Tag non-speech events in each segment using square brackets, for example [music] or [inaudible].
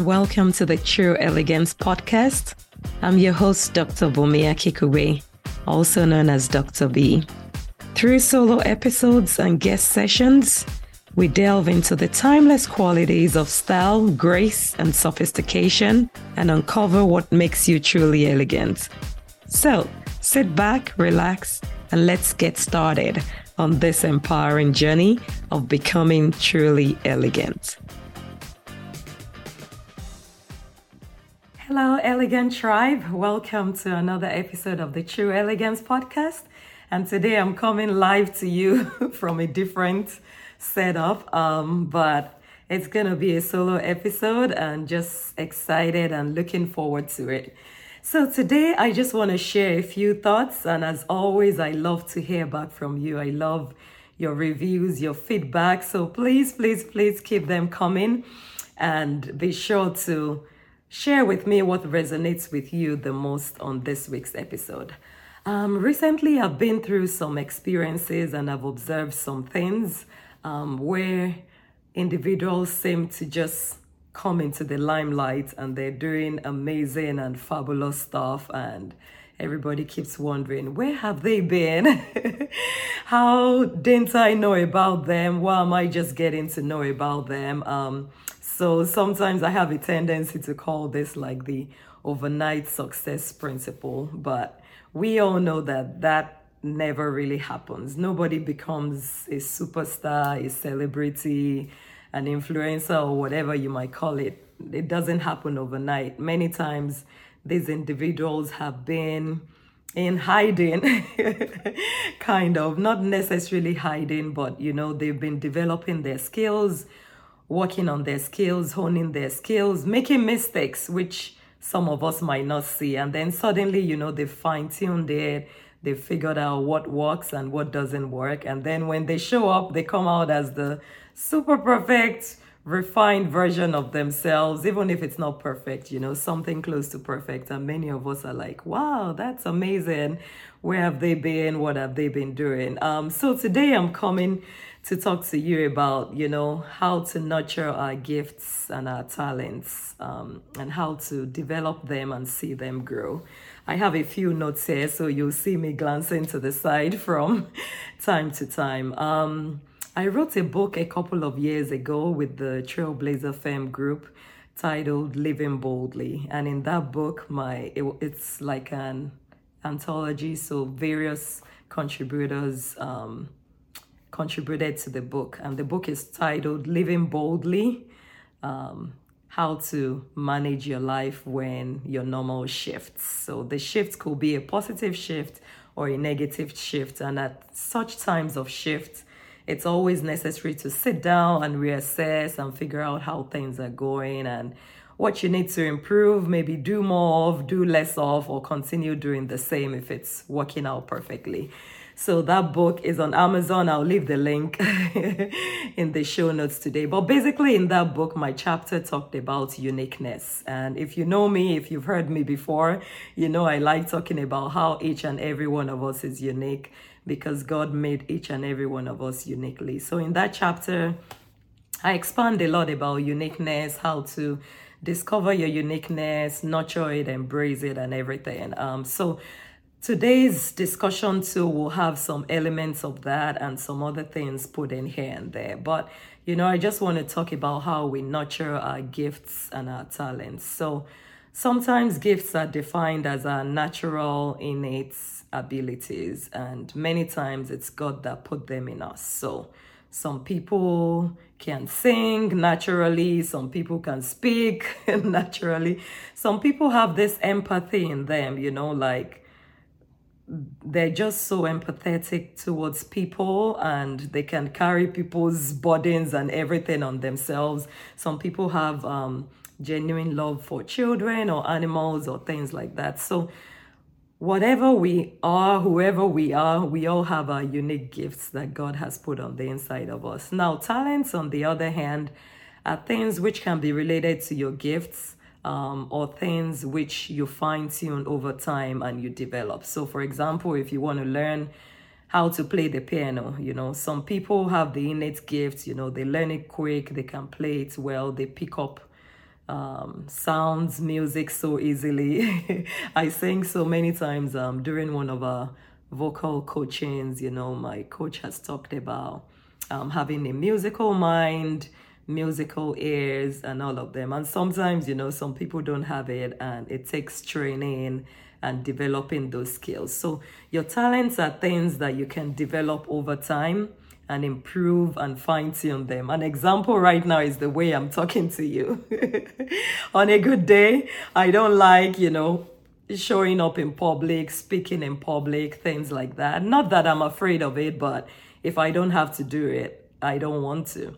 Welcome to the True Elegance podcast. I'm your host, Dr. Bunmi Akinkugbe, also known as Dr. B. Through solo episodes and guest sessions, we delve into the timeless qualities of style, grace, and sophistication and uncover what makes you truly elegant. So, sit back, relax, and let's get started on this empowering journey of becoming truly elegant. Hello, Elegant Tribe. Welcome to another episode of the True Elegance podcast. And today I'm coming live to you [laughs] from a different setup, um, but it's going to be a solo episode and just excited and looking forward to it. So, today I just want to share a few thoughts. And as always, I love to hear back from you. I love your reviews, your feedback. So, please, please, please keep them coming and be sure to share with me what resonates with you the most on this week's episode. Um, recently, I've been through some experiences and I've observed some things um, where individuals seem to just come into the limelight and they're doing amazing and fabulous stuff and everybody keeps wondering where have they been? [laughs] How didn't i know about them? Why am i just getting to know about them? Um, so sometimes i have a tendency to call this like the overnight success principle but we all know that that never really happens. Nobody becomes a superstar, a celebrity, an influencer, or whatever you might call it. It doesn't happen overnight. Many times, these individuals have been in hiding, [laughs] kind of, not necessarily hiding, but you know, they've been developing their skills, working on their skills, honing their skills, making mistakes, which some of us might not see. And then suddenly, you know, they fine tuned it they figured out what works and what doesn't work. And then when they show up, they come out as the super perfect, refined version of themselves, even if it's not perfect, you know, something close to perfect. And many of us are like, wow, that's amazing. Where have they been? What have they been doing? Um, so today I'm coming to talk to you about, you know, how to nurture our gifts and our talents um, and how to develop them and see them grow. I have a few notes here, so you'll see me glancing to the side [laughs] from time to time. Um, I wrote a book a couple of years ago with the Trailblazer Femme group titled Living Boldly. And in that book, my it, it's like an anthology, so various contributors um, contributed to the book. And the book is titled Living Boldly. Um, how to manage your life when your normal shifts. So the shift could be a positive shift or a negative shift. And at such times of shift, it's always necessary to sit down and reassess and figure out how things are going and what you need to improve, maybe do more of, do less of, or continue doing the same if it's working out perfectly. So that book is on Amazon. I'll leave the link [laughs] in the show notes today. But basically, in that book, my chapter talked about uniqueness. And if you know me, if you've heard me before, you know I like talking about how each and every one of us is unique because God made each and every one of us uniquely. So in that chapter, I expand a lot about uniqueness, how to discover your uniqueness, nurture it, embrace it, and everything. Um, so Today's discussion too will have some elements of that and some other things put in here and there. But you know, I just want to talk about how we nurture our gifts and our talents. So sometimes gifts are defined as our natural innate abilities, and many times it's God that put them in us. So some people can sing naturally, some people can speak [laughs] naturally, some people have this empathy in them, you know, like they're just so empathetic towards people and they can carry people's burdens and everything on themselves. Some people have um, genuine love for children or animals or things like that. So, whatever we are, whoever we are, we all have our unique gifts that God has put on the inside of us. Now, talents, on the other hand, are things which can be related to your gifts um, or things which you fine tune over time and you develop. So, for example, if you want to learn how to play the piano, you know, some people have the innate gift, you know, they learn it quick, they can play it well, they pick up um, sounds music so easily. [laughs] I sing so many times um, during one of our vocal coachings. You know, my coach has talked about um, having a musical mind, musical ears, and all of them. And sometimes, you know, some people don't have it, and it takes training and developing those skills. So, your talents are things that you can develop over time and improve and fine tune them. An example right now is the way I'm talking to you. [laughs] On a good day, I don't like, you know, showing up in public, speaking in public, things like that. Not that I'm afraid of it, but if I don't have to do it, I don't want to.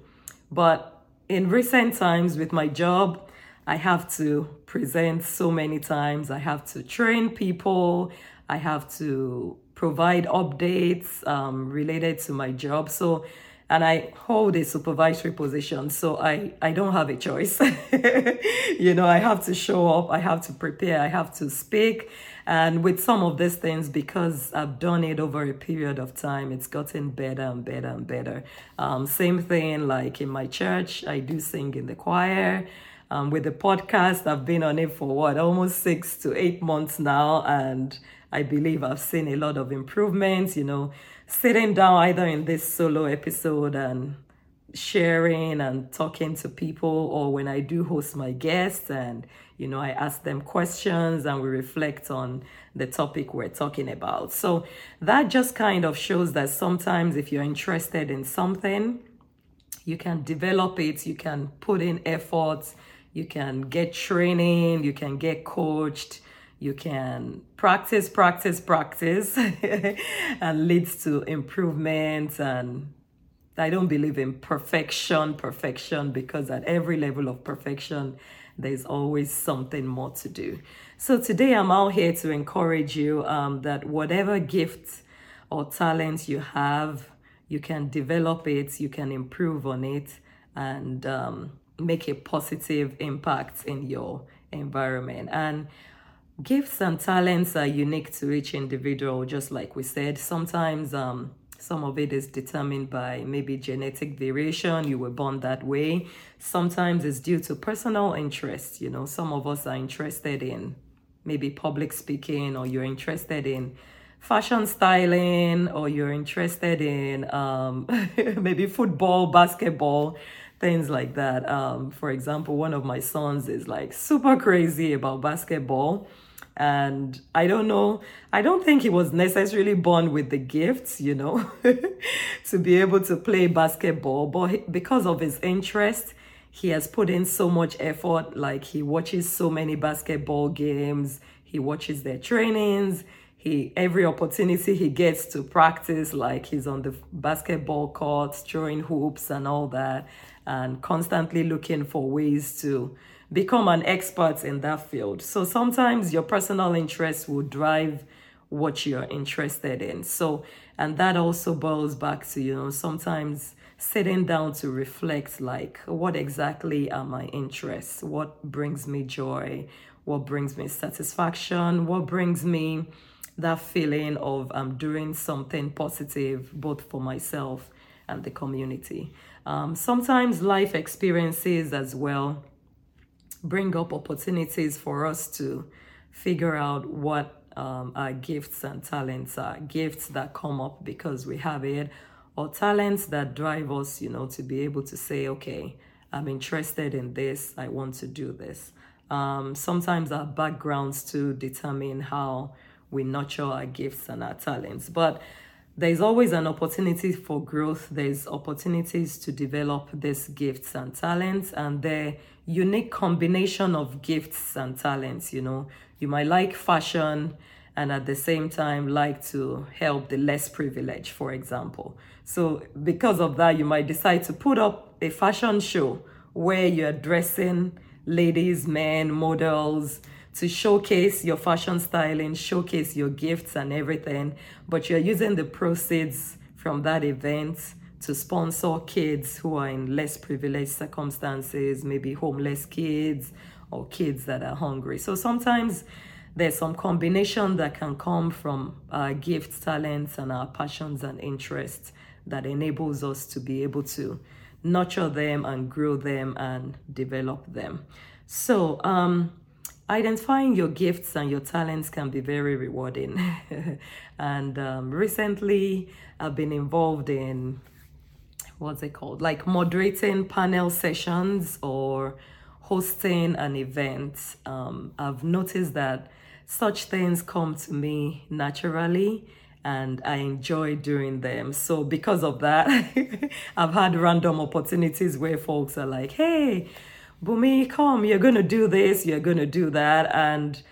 But in recent times with my job, I have to present so many times. I have to train people. I have to provide updates um, related to my job. So, and I hold a supervisory position, so I, I don't have a choice. [laughs] you know, I have to show up, I have to prepare, I have to speak. And with some of these things, because I've done it over a period of time, it's gotten better and better and better. Um, same thing like in my church, I do sing in the choir. Um, with the podcast, I've been on it for what, almost six to eight months now. And I believe I've seen a lot of improvements, you know, sitting down either in this solo episode and sharing and talking to people or when I do host my guests and you know I ask them questions and we reflect on the topic we're talking about. So that just kind of shows that sometimes if you're interested in something you can develop it, you can put in efforts, you can get training, you can get coached, you can practice, practice, practice [laughs] and leads to improvement and I don't believe in perfection, perfection, because at every level of perfection, there's always something more to do. So today I'm out here to encourage you um, that whatever gift or talent you have, you can develop it, you can improve on it, and um, make a positive impact in your environment. And gifts and talents are unique to each individual, just like we said. Sometimes um, some of it is determined by maybe genetic variation, you were born that way. Sometimes it's due to personal interest. You know, some of us are interested in maybe public speaking, or you're interested in fashion styling, or you're interested in um, [laughs] maybe football, basketball, things like that. Um, for example, one of my sons is like super crazy about basketball and I don't know, I don't think he was necessarily born with the gifts, you know, [laughs] to be able to play basketball. But because of his interest, he has put in so much effort. Like he watches so many basketball games, he watches their trainings. He, every opportunity he gets to practice, like he's on the basketball court, throwing hoops and all that, and constantly looking for ways to become an expert in that field. So sometimes your personal interest will drive what you're interested in. So, and that also boils back to, you know, sometimes sitting down to reflect like, what exactly are my interests? What brings me joy? What brings me satisfaction? What brings me that feeling of I'm doing something positive both for myself and the community? Um, sometimes life experiences as well bring up opportunities for us to figure out what um, our gifts and talents are. Gifts that come up because we have it, or talents that drive us, you know, to be able to say, okay, I'm interested in this, I want to do this. Um, sometimes our backgrounds to determine how we nurture our gifts and our talents. But there's always an opportunity for growth. There's opportunities to develop these gifts and talents, and the unique combination of gifts and talents. You know, you might like fashion and at the same time like to help the less privileged, for example. So, because of that, you might decide to put up a fashion show where you're dressing ladies, men, models to showcase your fashion styling, showcase your gifts and everything, but you're using the proceeds from that event to sponsor kids who are in less privileged circumstances, maybe homeless kids or kids that are hungry. So sometimes there's some combination that can come from our gifts, talents, and our passions and interests that enables us to be able to nurture them and grow them and develop them. So, um, identifying your gifts and your talents can be very rewarding. [laughs] and um, recently, I've been involved in what's it called? Like moderating panel sessions or hosting an event. Um, I've noticed that such things come to me naturally and I enjoy doing them. So because of that, [laughs] I've had random opportunities where folks are like, "Hey, Bunmi, come, you're going to do this, you're going to do that." And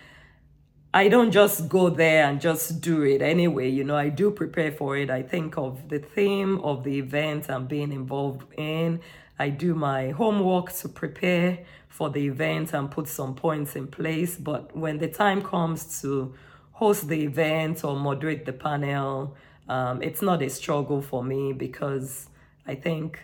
I don't just go there and just do it anyway. You know, I do prepare for it. I think of the theme of the event I'm being involved in. I do my homework to prepare for the event and put some points in place. But when the time comes to host the event or moderate the panel, um, it's not a struggle for me because I think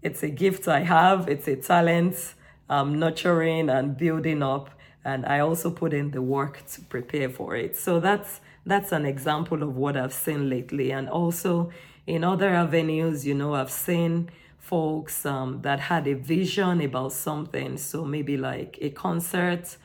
it's a gift I have, it's a talent I'm nurturing and building up. And I also put in the work to prepare for it. So that's that's an example of what I've seen lately. And also in other avenues, you know, I've seen folks um, that had a vision about something. So maybe like a concert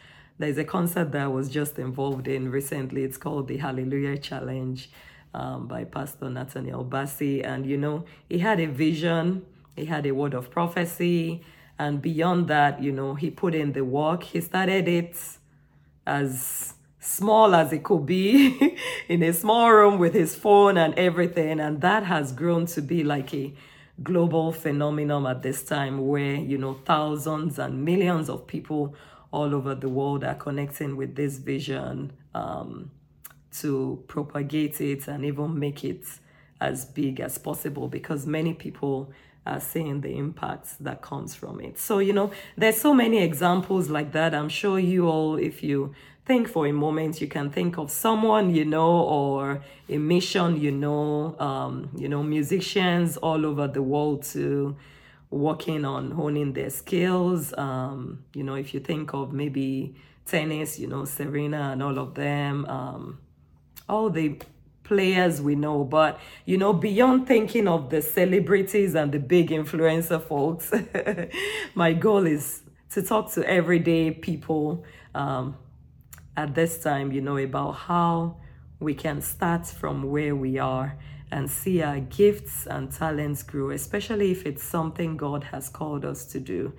there's a concert that I was just involved in recently. It's called the Hallelujah Challenge um, by Pastor Nathaniel Bassey. And, you know, he had a vision, he had a word of prophecy. And beyond that, you know, he put in the work. He started it as small as it could be [laughs] in a small room with his phone and everything. And that has grown to be like a global phenomenon at this time where, you know, thousands and millions of people all over the world are connecting with this vision um, to propagate it and even make it as big as possible because many people are seeing the impacts that comes from it. So, you know, there's so many examples like that. I'm sure you all, if you think for a moment, you can think of someone you know or a mission you know, um, you know, musicians all over the world to working on honing their skills. Um, you know, if you think of maybe tennis, you know, Serena and all of them, um, all the players we know. But, you know, beyond thinking of the celebrities and the big influencer folks, [laughs] my goal is to talk to everyday people um, at this time, you know, about how we can start from where we are and see our gifts and talents grow, especially if it's something God has called us to do.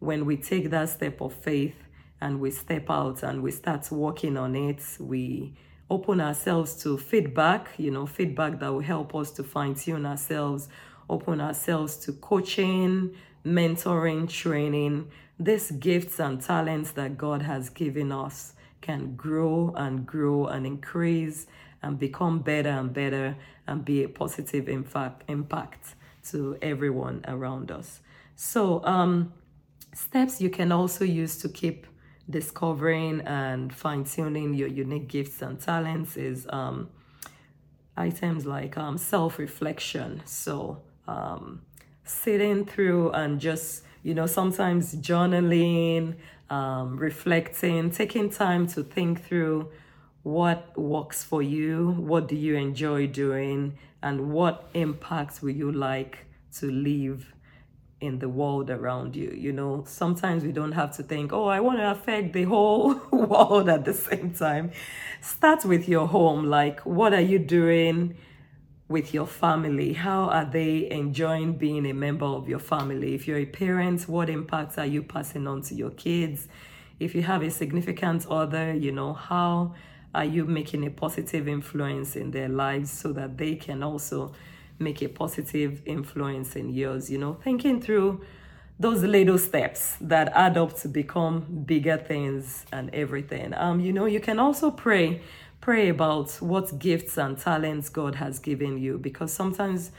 When we take that step of faith and we step out and we start working on it, we open ourselves to feedback, you know, feedback that will help us to fine tune ourselves, open ourselves to coaching, mentoring, training. These gifts and talents that God has given us can grow and grow and increase and become better and better and be a positive impact impact to everyone around us. So, um, steps you can also use to keep discovering and fine tuning your unique gifts and talents is um, items like um, self reflection. So, um, sitting through and just, you know, sometimes journaling, um, reflecting, taking time to think through what works for you, what do you enjoy doing, and what impacts will you like to leave in the world around you. You know, sometimes we don't have to think, oh, I want to affect the whole [laughs] world at the same time. Start with your home. Like, what are you doing with your family? How are they enjoying being a member of your family? If you're a parent, what impacts are you passing on to your kids? If you have a significant other, you know, how are you making a positive influence in their lives so that they can also make a positive influence in yours? You know, thinking through those little steps that add up to become bigger things and everything. Um, you know, you can also pray, pray about what gifts and talents God has given you because sometimes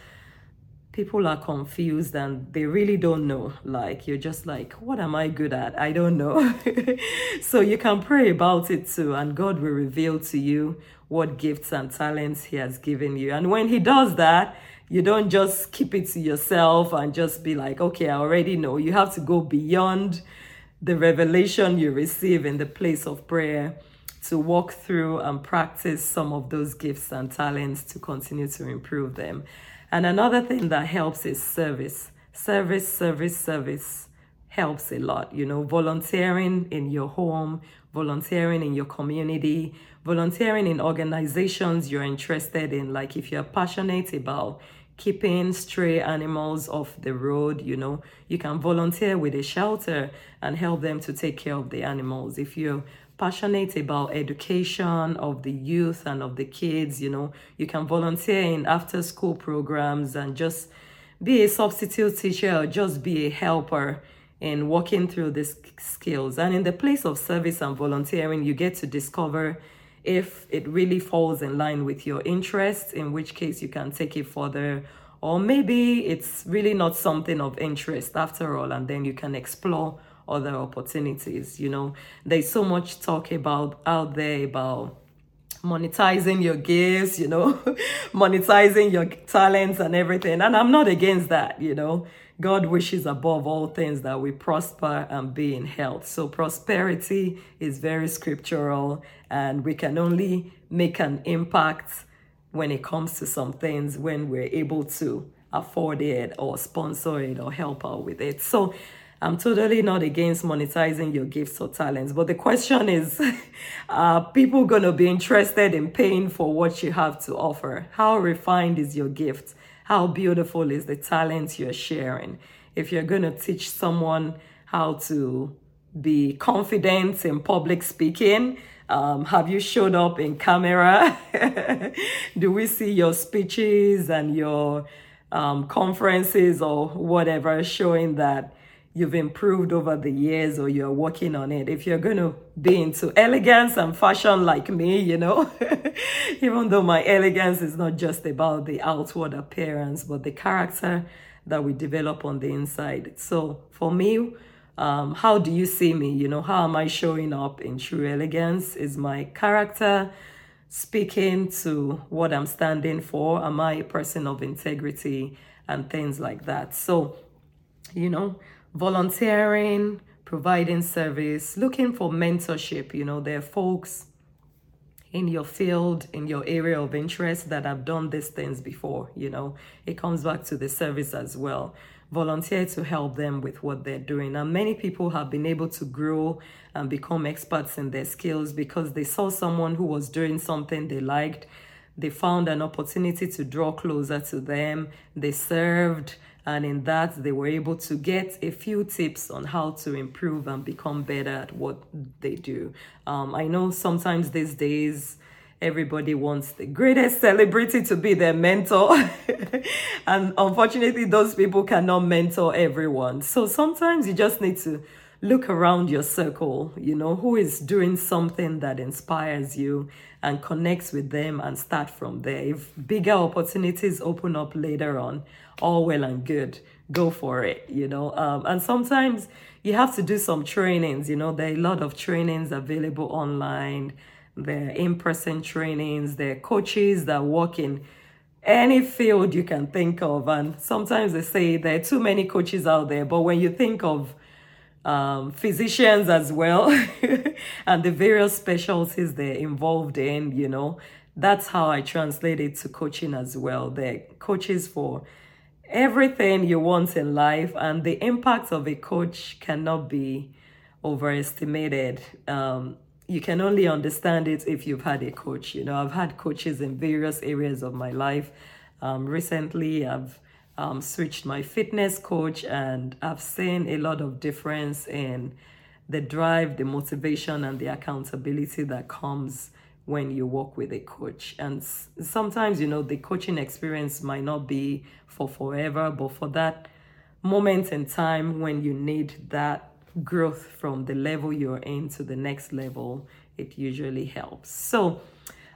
people are confused and they really don't know. Like, you're just like, what am I good at? I don't know. [laughs] so you can pray about it too, and God will reveal to you what gifts and talents He has given you. And when He does that, you don't just keep it to yourself and just be like, okay, I already know. You have to go beyond the revelation you receive in the place of prayer to walk through and practice some of those gifts and talents to continue to improve them. And another thing that helps is service. Service, service, service helps a lot. You know, volunteering in your home, volunteering in your community, volunteering in organizations you're interested in. Like if you're passionate about keeping stray animals off the road, you know, you can volunteer with a shelter and help them to take care of the animals. If you're passionate about education of the youth and of the kids, you know, you can volunteer in after school programs and just be a substitute teacher or just be a helper in working through these skills. And in the place of service and volunteering, you get to discover if it really falls in line with your interests, in which case you can take it further. Or maybe it's really not something of interest after all, and then you can explore other opportunities. You know, there's so much talk about out there about monetizing your gifts, you know, [laughs] monetizing your talents and everything. And I'm not against that, you know. God wishes above all things that we prosper and be in health. So prosperity is very scriptural and we can only make an impact when it comes to some things when we're able to afford it or sponsor it or help out with it. So I'm totally not against monetizing your gifts or talents, but the question is [laughs] are people going to be interested in paying for what you have to offer? How refined is your gift? How beautiful is the talent you're sharing? If you're going to teach someone how to be confident in public speaking, um, have you showed up in camera? [laughs] Do we see your speeches and your um, conferences or whatever showing that you've improved over the years or you're working on it. If you're going to be into elegance and fashion like me, you know, [laughs] even though my elegance is not just about the outward appearance, but the character that we develop on the inside. So for me, um, how do you see me? You know, how am I showing up in true elegance? Is my character speaking to what I'm standing for? Am I a person of integrity and things like that? So, you know, volunteering, providing service, looking for mentorship. You know, there are folks in your field, in your area of interest that have done these things before. You know, it comes back to the service as well. Volunteer to help them with what they're doing. And many people have been able to grow and become experts in their skills because they saw someone who was doing something they liked. They found an opportunity to draw closer to them. They served and in that they were able to get a few tips on how to improve and become better at what they do. Um, i know sometimes these days everybody wants the greatest [laughs] celebrity to be their mentor. [laughs] And unfortunately those people cannot mentor everyone. So sometimes you just need to look around your circle, you know, who is doing something that inspires you and connects with them and start from there. If bigger opportunities open up later on, all well and good, go for it, you know. Um, and sometimes you have to do some trainings, you know, there are a lot of trainings available online, there are in person trainings, there are coaches that work in any field you can think of. And sometimes they say there are too many coaches out there, but when you think of um, physicians as well, [laughs] and the various specialties they're involved in, you know. That's how I translate it to coaching as well. They're coaches for everything you want in life, and the impact of a coach cannot be overestimated. Um, you can only understand it if you've had a coach. You know, I've had coaches in various areas of my life. Um, recently, I've um, switched my fitness coach, and I've seen a lot of difference in the drive, the motivation, and the accountability that comes when you work with a coach. And sometimes, you know, the coaching experience might not be for forever, but for that moment in time when you need that growth from the level you're in to the next level, it usually helps. So,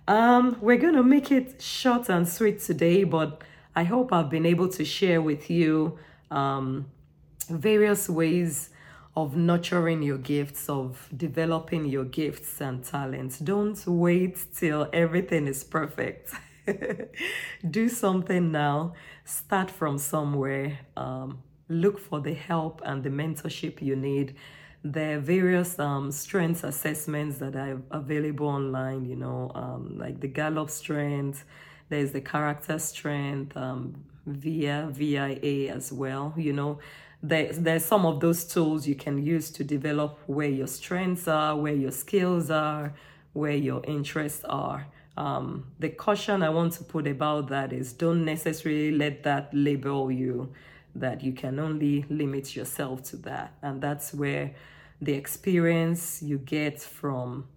um, we're going to make it short and sweet today, but I hope I've been able to share with you um, various ways of nurturing your gifts, of developing your gifts and talents. Don't wait till everything is perfect. [laughs] Do something now. Start from somewhere. Um, look for the help and the mentorship you need. There are various um, strengths assessments that are available online, you know, um, like the Gallup Strength there's the character strength um, via VIA as well. You know, there, there's some of those tools you can use to develop where your strengths are, where your skills are, where your interests are. Um, the caution I want to put about that is don't necessarily let that label you that you can only limit yourself to that. And that's where the experience you get from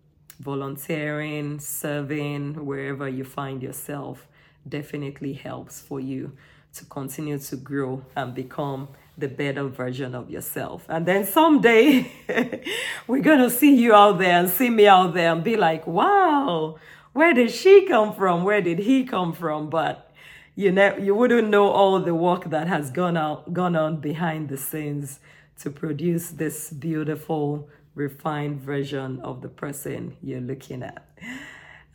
volunteering, serving, wherever you find yourself, definitely helps for you to continue to grow and become the better version of yourself. And then someday [laughs] we're going to see you out there and see me out there and be like, wow, where did she come from? Where did he come from? But you know, you wouldn't know all the work that has gone out, gone on behind the scenes to produce this beautiful, refined version of the person you're looking at.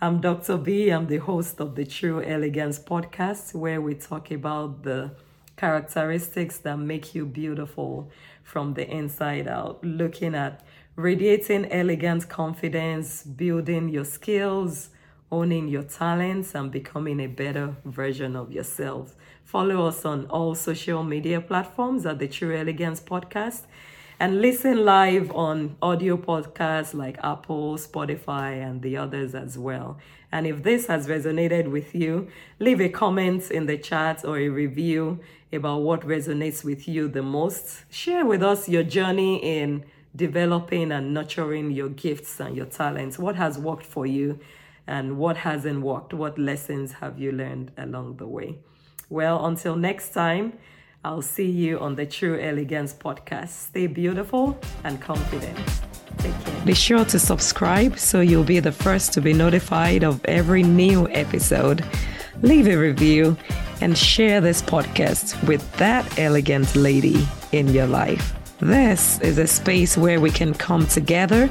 I'm Dr. B. I'm the host of the True Elegance podcast, where we talk about the characteristics that make you beautiful from the inside out, looking at radiating elegant confidence, building your skills, owning your talents, and becoming a better version of yourself. Follow us on all social media platforms at the True Elegance Podcast and listen live on audio podcasts like Apple, Spotify, and the others as well. And if this has resonated with you, leave a comment in the chat or a review about what resonates with you the most. Share with us your journey in developing and nurturing your gifts and your talents. What has worked for you and what hasn't worked? What lessons have you learned along the way? Well, until next time, I'll see you on the True Elegance podcast. Stay beautiful and confident. Take care. Be sure to subscribe so you'll be the first to be notified of every new episode. Leave a review and share this podcast with that elegant lady in your life. This is a space where we can come together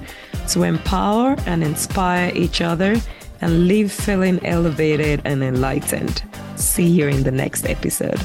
to empower and inspire each other and live feeling elevated and enlightened. See you in the next episode.